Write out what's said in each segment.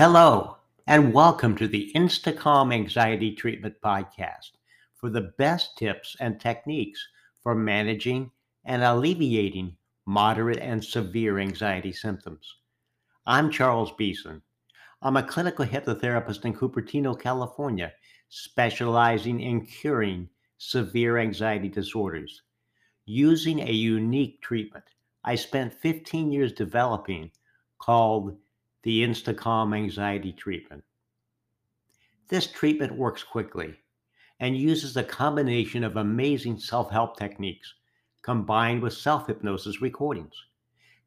Hello, and welcome to the Instacalm Anxiety Treatment Podcast for the best tips and techniques for managing and alleviating moderate and severe anxiety symptoms. I'm Charles Beeson. I'm a clinical hypnotherapist in Cupertino, California, specializing in curing severe anxiety disorders. Using a unique treatment I spent 15 years developing called the Instacalm anxiety treatment. This treatment works quickly and uses a combination of amazing self help techniques combined with self hypnosis recordings.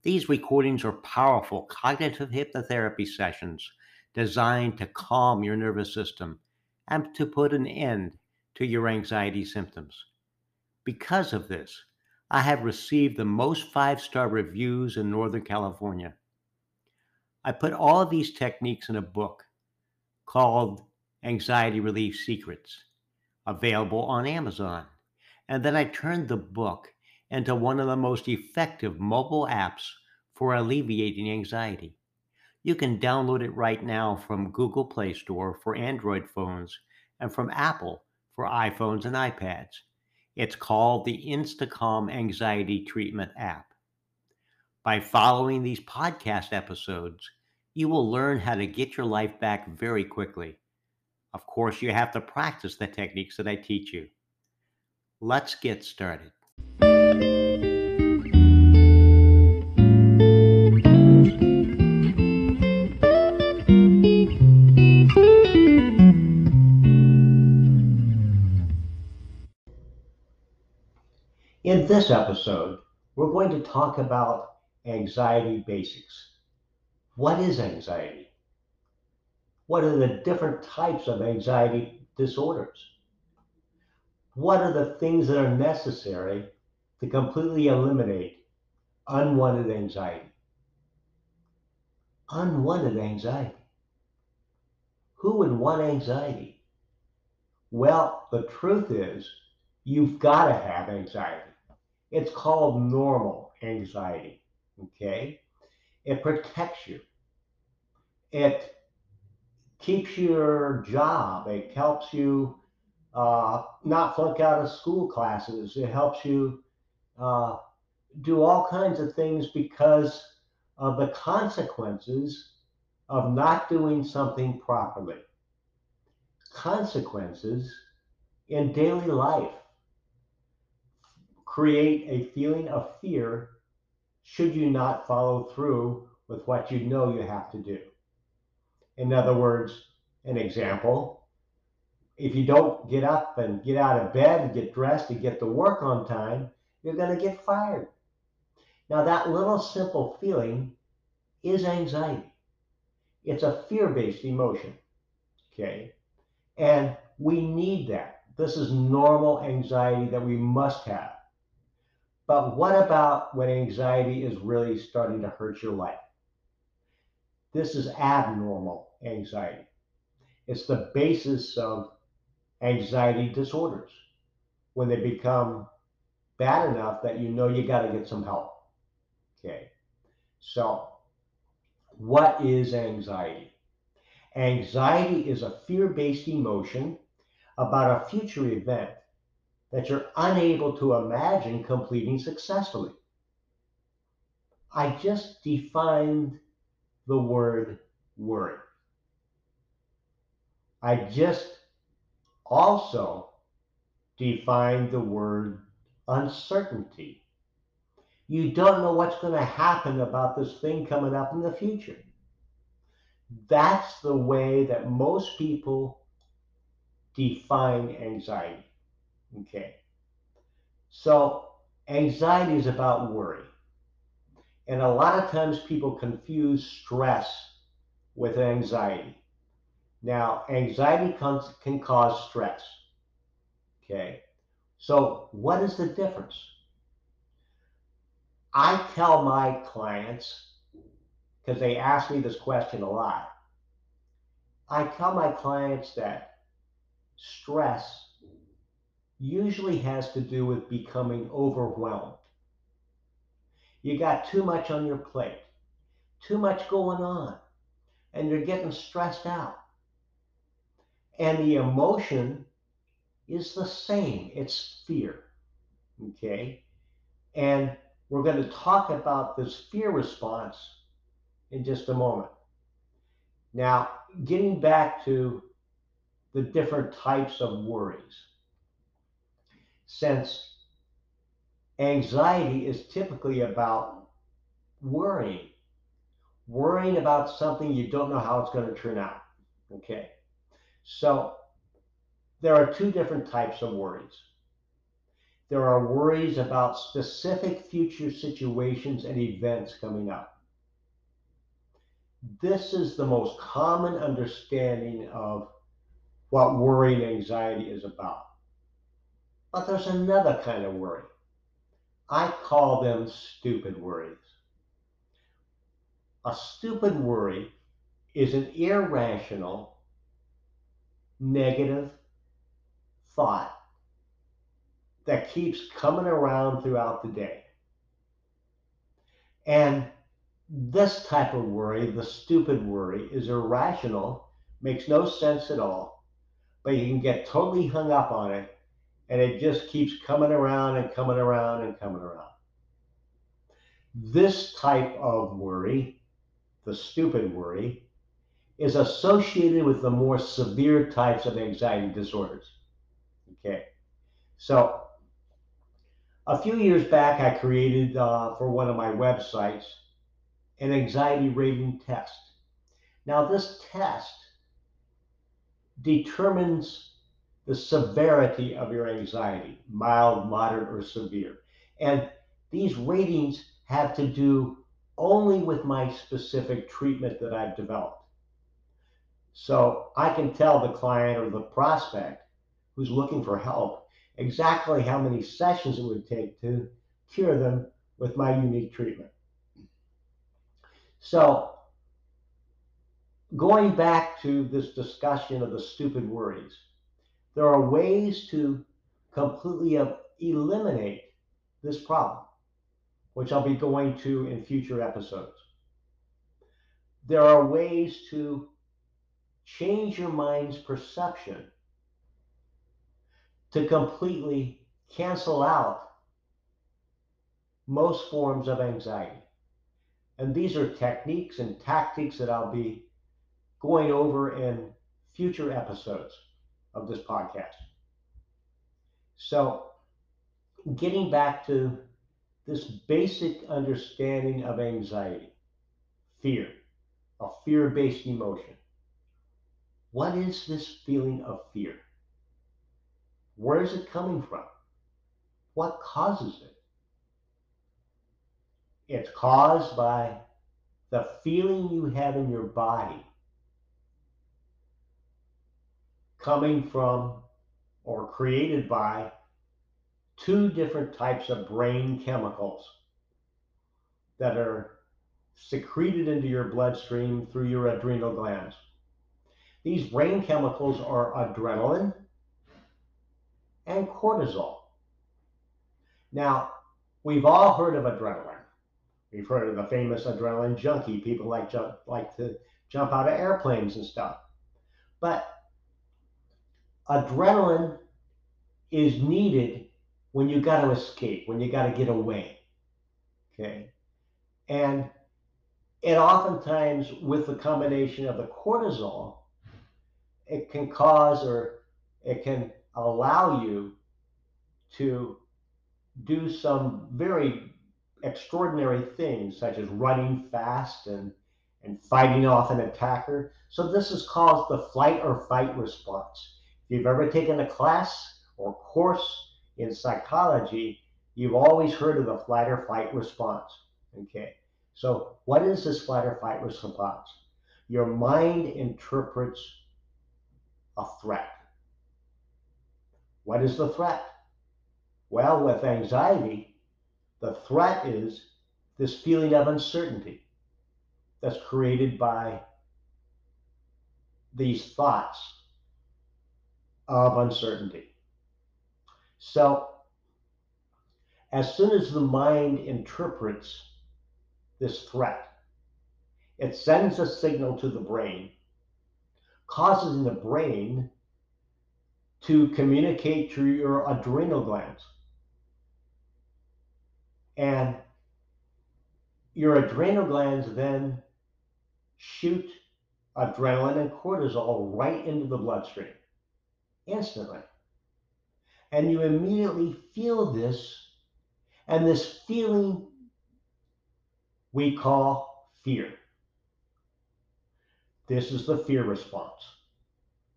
These recordings are powerful cognitive hypnotherapy sessions designed to calm your nervous system and to put an end to your anxiety symptoms. Because of this, I have received the most five star reviews in Northern California. I put all of these techniques in a book called Anxiety Relief Secrets, available on Amazon. And then I turned the book into one of the most effective mobile apps for alleviating anxiety. You can download it right now from Google Play Store for Android phones and from Apple for iPhones and iPads. It's called the Instacalm Anxiety Treatment app. By following these podcast episodes, you will learn how to get your life back very quickly. Of course, you have to practice the techniques that I teach you. Let's get started. In this episode, we're going to talk about anxiety basics. What is anxiety? What are the different types of anxiety disorders? What are the things that are necessary to completely eliminate unwanted anxiety? Unwanted anxiety. Who would want anxiety? Well, the truth is, you've got to have anxiety. It's called normal anxiety. Okay? It protects you. It keeps your job. It helps you uh, not flunk out of school classes. It helps you uh, do all kinds of things because of the consequences of not doing something properly. Consequences in daily life create a feeling of fear should you not follow through with what you know you have to do. In other words, an example, if you don't get up and get out of bed and get dressed and get to work on time, you're going to get fired. Now, that little simple feeling is anxiety. It's a fear based emotion. Okay. And we need that. This is normal anxiety that we must have. But what about when anxiety is really starting to hurt your life? This is abnormal anxiety. It's the basis of anxiety disorders when they become bad enough that you know you got to get some help. Okay. So, what is anxiety? Anxiety is a fear based emotion about a future event that you're unable to imagine completing successfully. I just defined the word worry. I just also defined the word uncertainty. You don't know what's going to happen about this thing coming up in the future. That's the way that most people define anxiety. Okay. So anxiety is about worry. And a lot of times people confuse stress with anxiety. Now, anxiety can cause stress. Okay. So, what is the difference? I tell my clients, because they ask me this question a lot, I tell my clients that stress usually has to do with becoming overwhelmed. You got too much on your plate, too much going on, and you're getting stressed out. And the emotion is the same it's fear. Okay? And we're going to talk about this fear response in just a moment. Now, getting back to the different types of worries. Since anxiety is typically about worrying, worrying about something you don't know how it's going to turn out. Okay. So there are two different types of worries. There are worries about specific future situations and events coming up. This is the most common understanding of what worry and anxiety is about. But there's another kind of worry. I call them stupid worries. A stupid worry is an irrational, negative thought that keeps coming around throughout the day. And this type of worry, the stupid worry, is irrational, makes no sense at all, but you can get totally hung up on it, and it just keeps coming around and coming around and coming around. This type of worry, the stupid worry, is associated with the more severe types of anxiety disorders. Okay, so a few years back, I created uh, for one of my websites an anxiety rating test. Now, this test determines the severity of your anxiety mild, moderate, or severe. And these ratings have to do only with my specific treatment that I've developed. So I can tell the client or the prospect who's looking for help exactly how many sessions it would take to cure them with my unique treatment. So, going back to this discussion of the stupid worries, there are ways to completely eliminate this problem, which I'll be going to in future episodes. There are ways to change your mind's perception to completely cancel out most forms of anxiety. And these are techniques and tactics that I'll be going over in future episodes of this podcast. So, getting back to this basic understanding of anxiety, fear, a fear based emotion. What is this feeling of fear? Where is it coming from? What causes it? It's caused by the feeling you have in your body coming from or created by two different types of brain chemicals that are secreted into your bloodstream through your adrenal glands. These brain chemicals are adrenaline and cortisol. Now, we've all heard of adrenaline. We've heard of the famous adrenaline junkie. People like jump, like to jump out of airplanes and stuff. But adrenaline is needed when you got to escape, when you got to get away. Okay. And it oftentimes, with the combination of the cortisol, it can cause or it can allow you to do some very extraordinary things, such as running fast and, and fighting off an attacker. So, this is called the flight or fight response. If you've ever taken a class or course in psychology, you've always heard of the flight or fight response. Okay, so what is this flight or fight response? Your mind interprets a threat. What is the threat? Well, with anxiety, the threat is this feeling of uncertainty that's created by these thoughts of uncertainty. So, as soon as the mind interprets this threat, it sends a signal to the brain, causing the brain to communicate to your adrenal glands. And your adrenal glands then shoot adrenaline and cortisol right into the bloodstream instantly. And you immediately feel this, and this feeling we call fear. This is the fear response.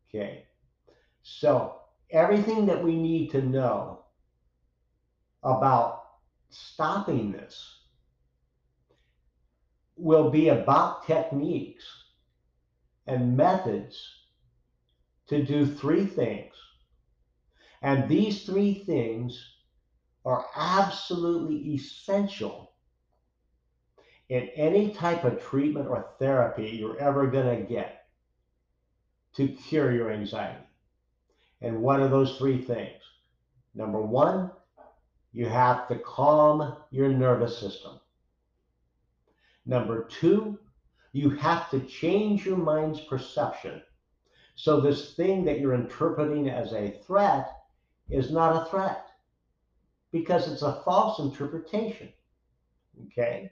Okay. So, everything that we need to know about stopping this will be about techniques and methods to do three things. And these three things are absolutely essential in any type of treatment or therapy you're ever going to get to cure your anxiety. And what are those three things? Number one, you have to calm your nervous system. Number two, you have to change your mind's perception. So, this thing that you're interpreting as a threat is not a threat because it's a false interpretation. Okay?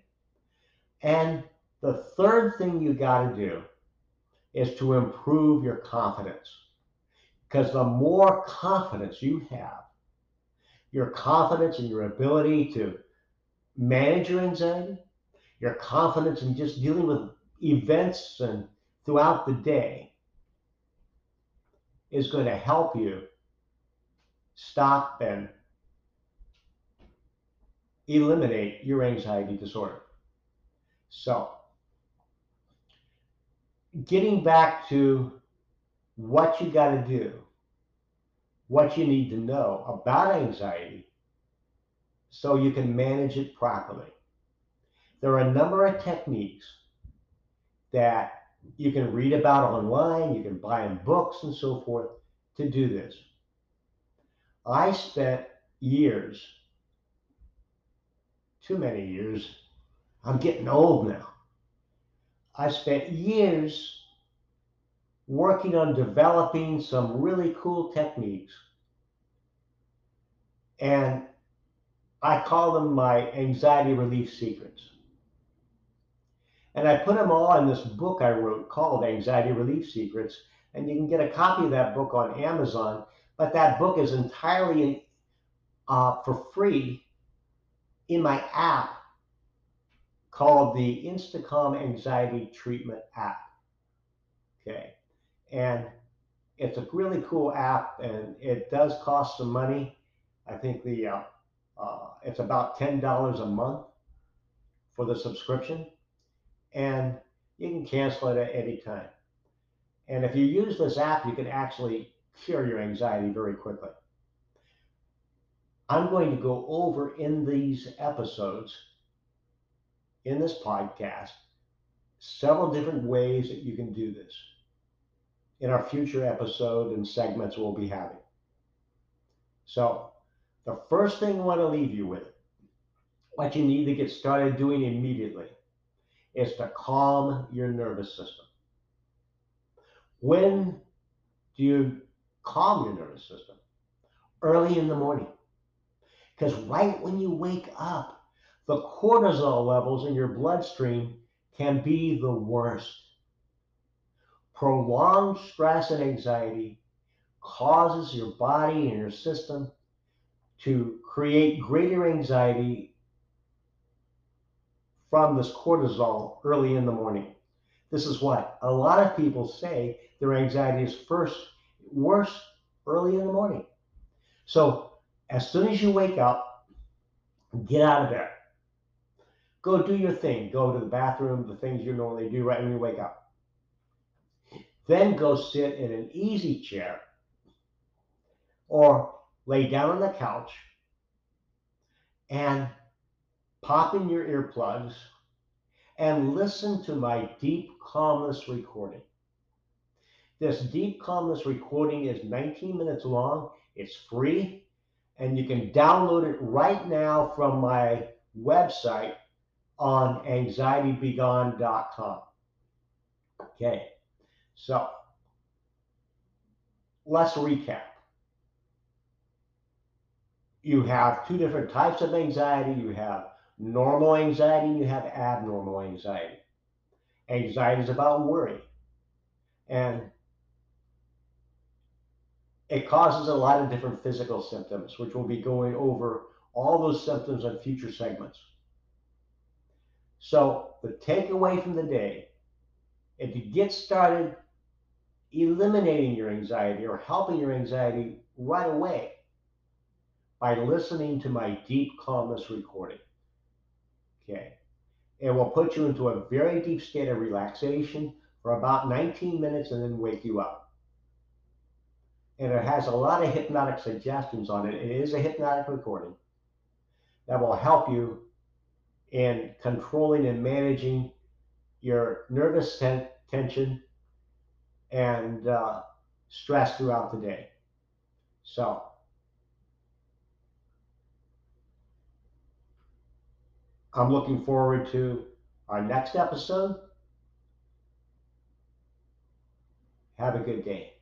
And the third thing you got to do is to improve your confidence. Because the more confidence you have, your confidence in your ability to manage your anxiety, your confidence in just dealing with events and throughout the day is going to help you stop and eliminate your anxiety disorder. So, getting back to what you got to do, what you need to know about anxiety so you can manage it properly. There are a number of techniques that you can read about online, you can buy in books and so forth to do this. I spent years, too many years, I'm getting old now. I spent years working on developing some really cool techniques. And I call them my anxiety relief secrets. And I put them all in this book I wrote called Anxiety Relief Secrets. And you can get a copy of that book on Amazon. But that book is entirely uh, for free in my app called the Instacalm Anxiety Treatment app. Okay. And it's a really cool app and it does cost some money. I think the uh, uh, it's about $10 a month for the subscription and you can cancel it at any time. And if you use this app, you can actually cure your anxiety very quickly. I'm going to go over in these episodes, in this podcast, several different ways that you can do this in our future episode and segments we'll be having. So, the first thing I want to leave you with, what you need to get started doing immediately, is to calm your nervous system. When do you calm your nervous system? Early in the morning. Because right when you wake up, the cortisol levels in your bloodstream can be the worst. Prolonged stress and anxiety causes your body and your system to create greater anxiety from this cortisol early in the morning. This is what a lot of people say their anxiety is first worse early in the morning. So as soon as you wake up, get out of bed. Go do your thing. Go to the bathroom, the things you normally do right when you wake up. Then go sit in an easy chair or lay down on the couch and pop in your earplugs, and listen to my deep calmness recording. This deep calmness recording is 19 minutes long. It's free, and you can download it right now from my website on anxietybegone.com. Okay, so let's recap. You have two different types of anxiety. You have normal anxiety and you have abnormal anxiety. Anxiety is about worry. And it causes a lot of different physical symptoms, which we'll be going over all those symptoms in future segments. So, the takeaway from the day if you get started eliminating your anxiety or helping your anxiety right away by listening to my deep calmness recording. Okay. It will put you into a very deep state of relaxation for about 19 minutes and then wake you up. And it has a lot of hypnotic suggestions on it. It is a hypnotic recording that will help you in controlling and managing your nervous ten- tension and uh, stress throughout the day. So, I'm looking forward to our next episode. Have a good day.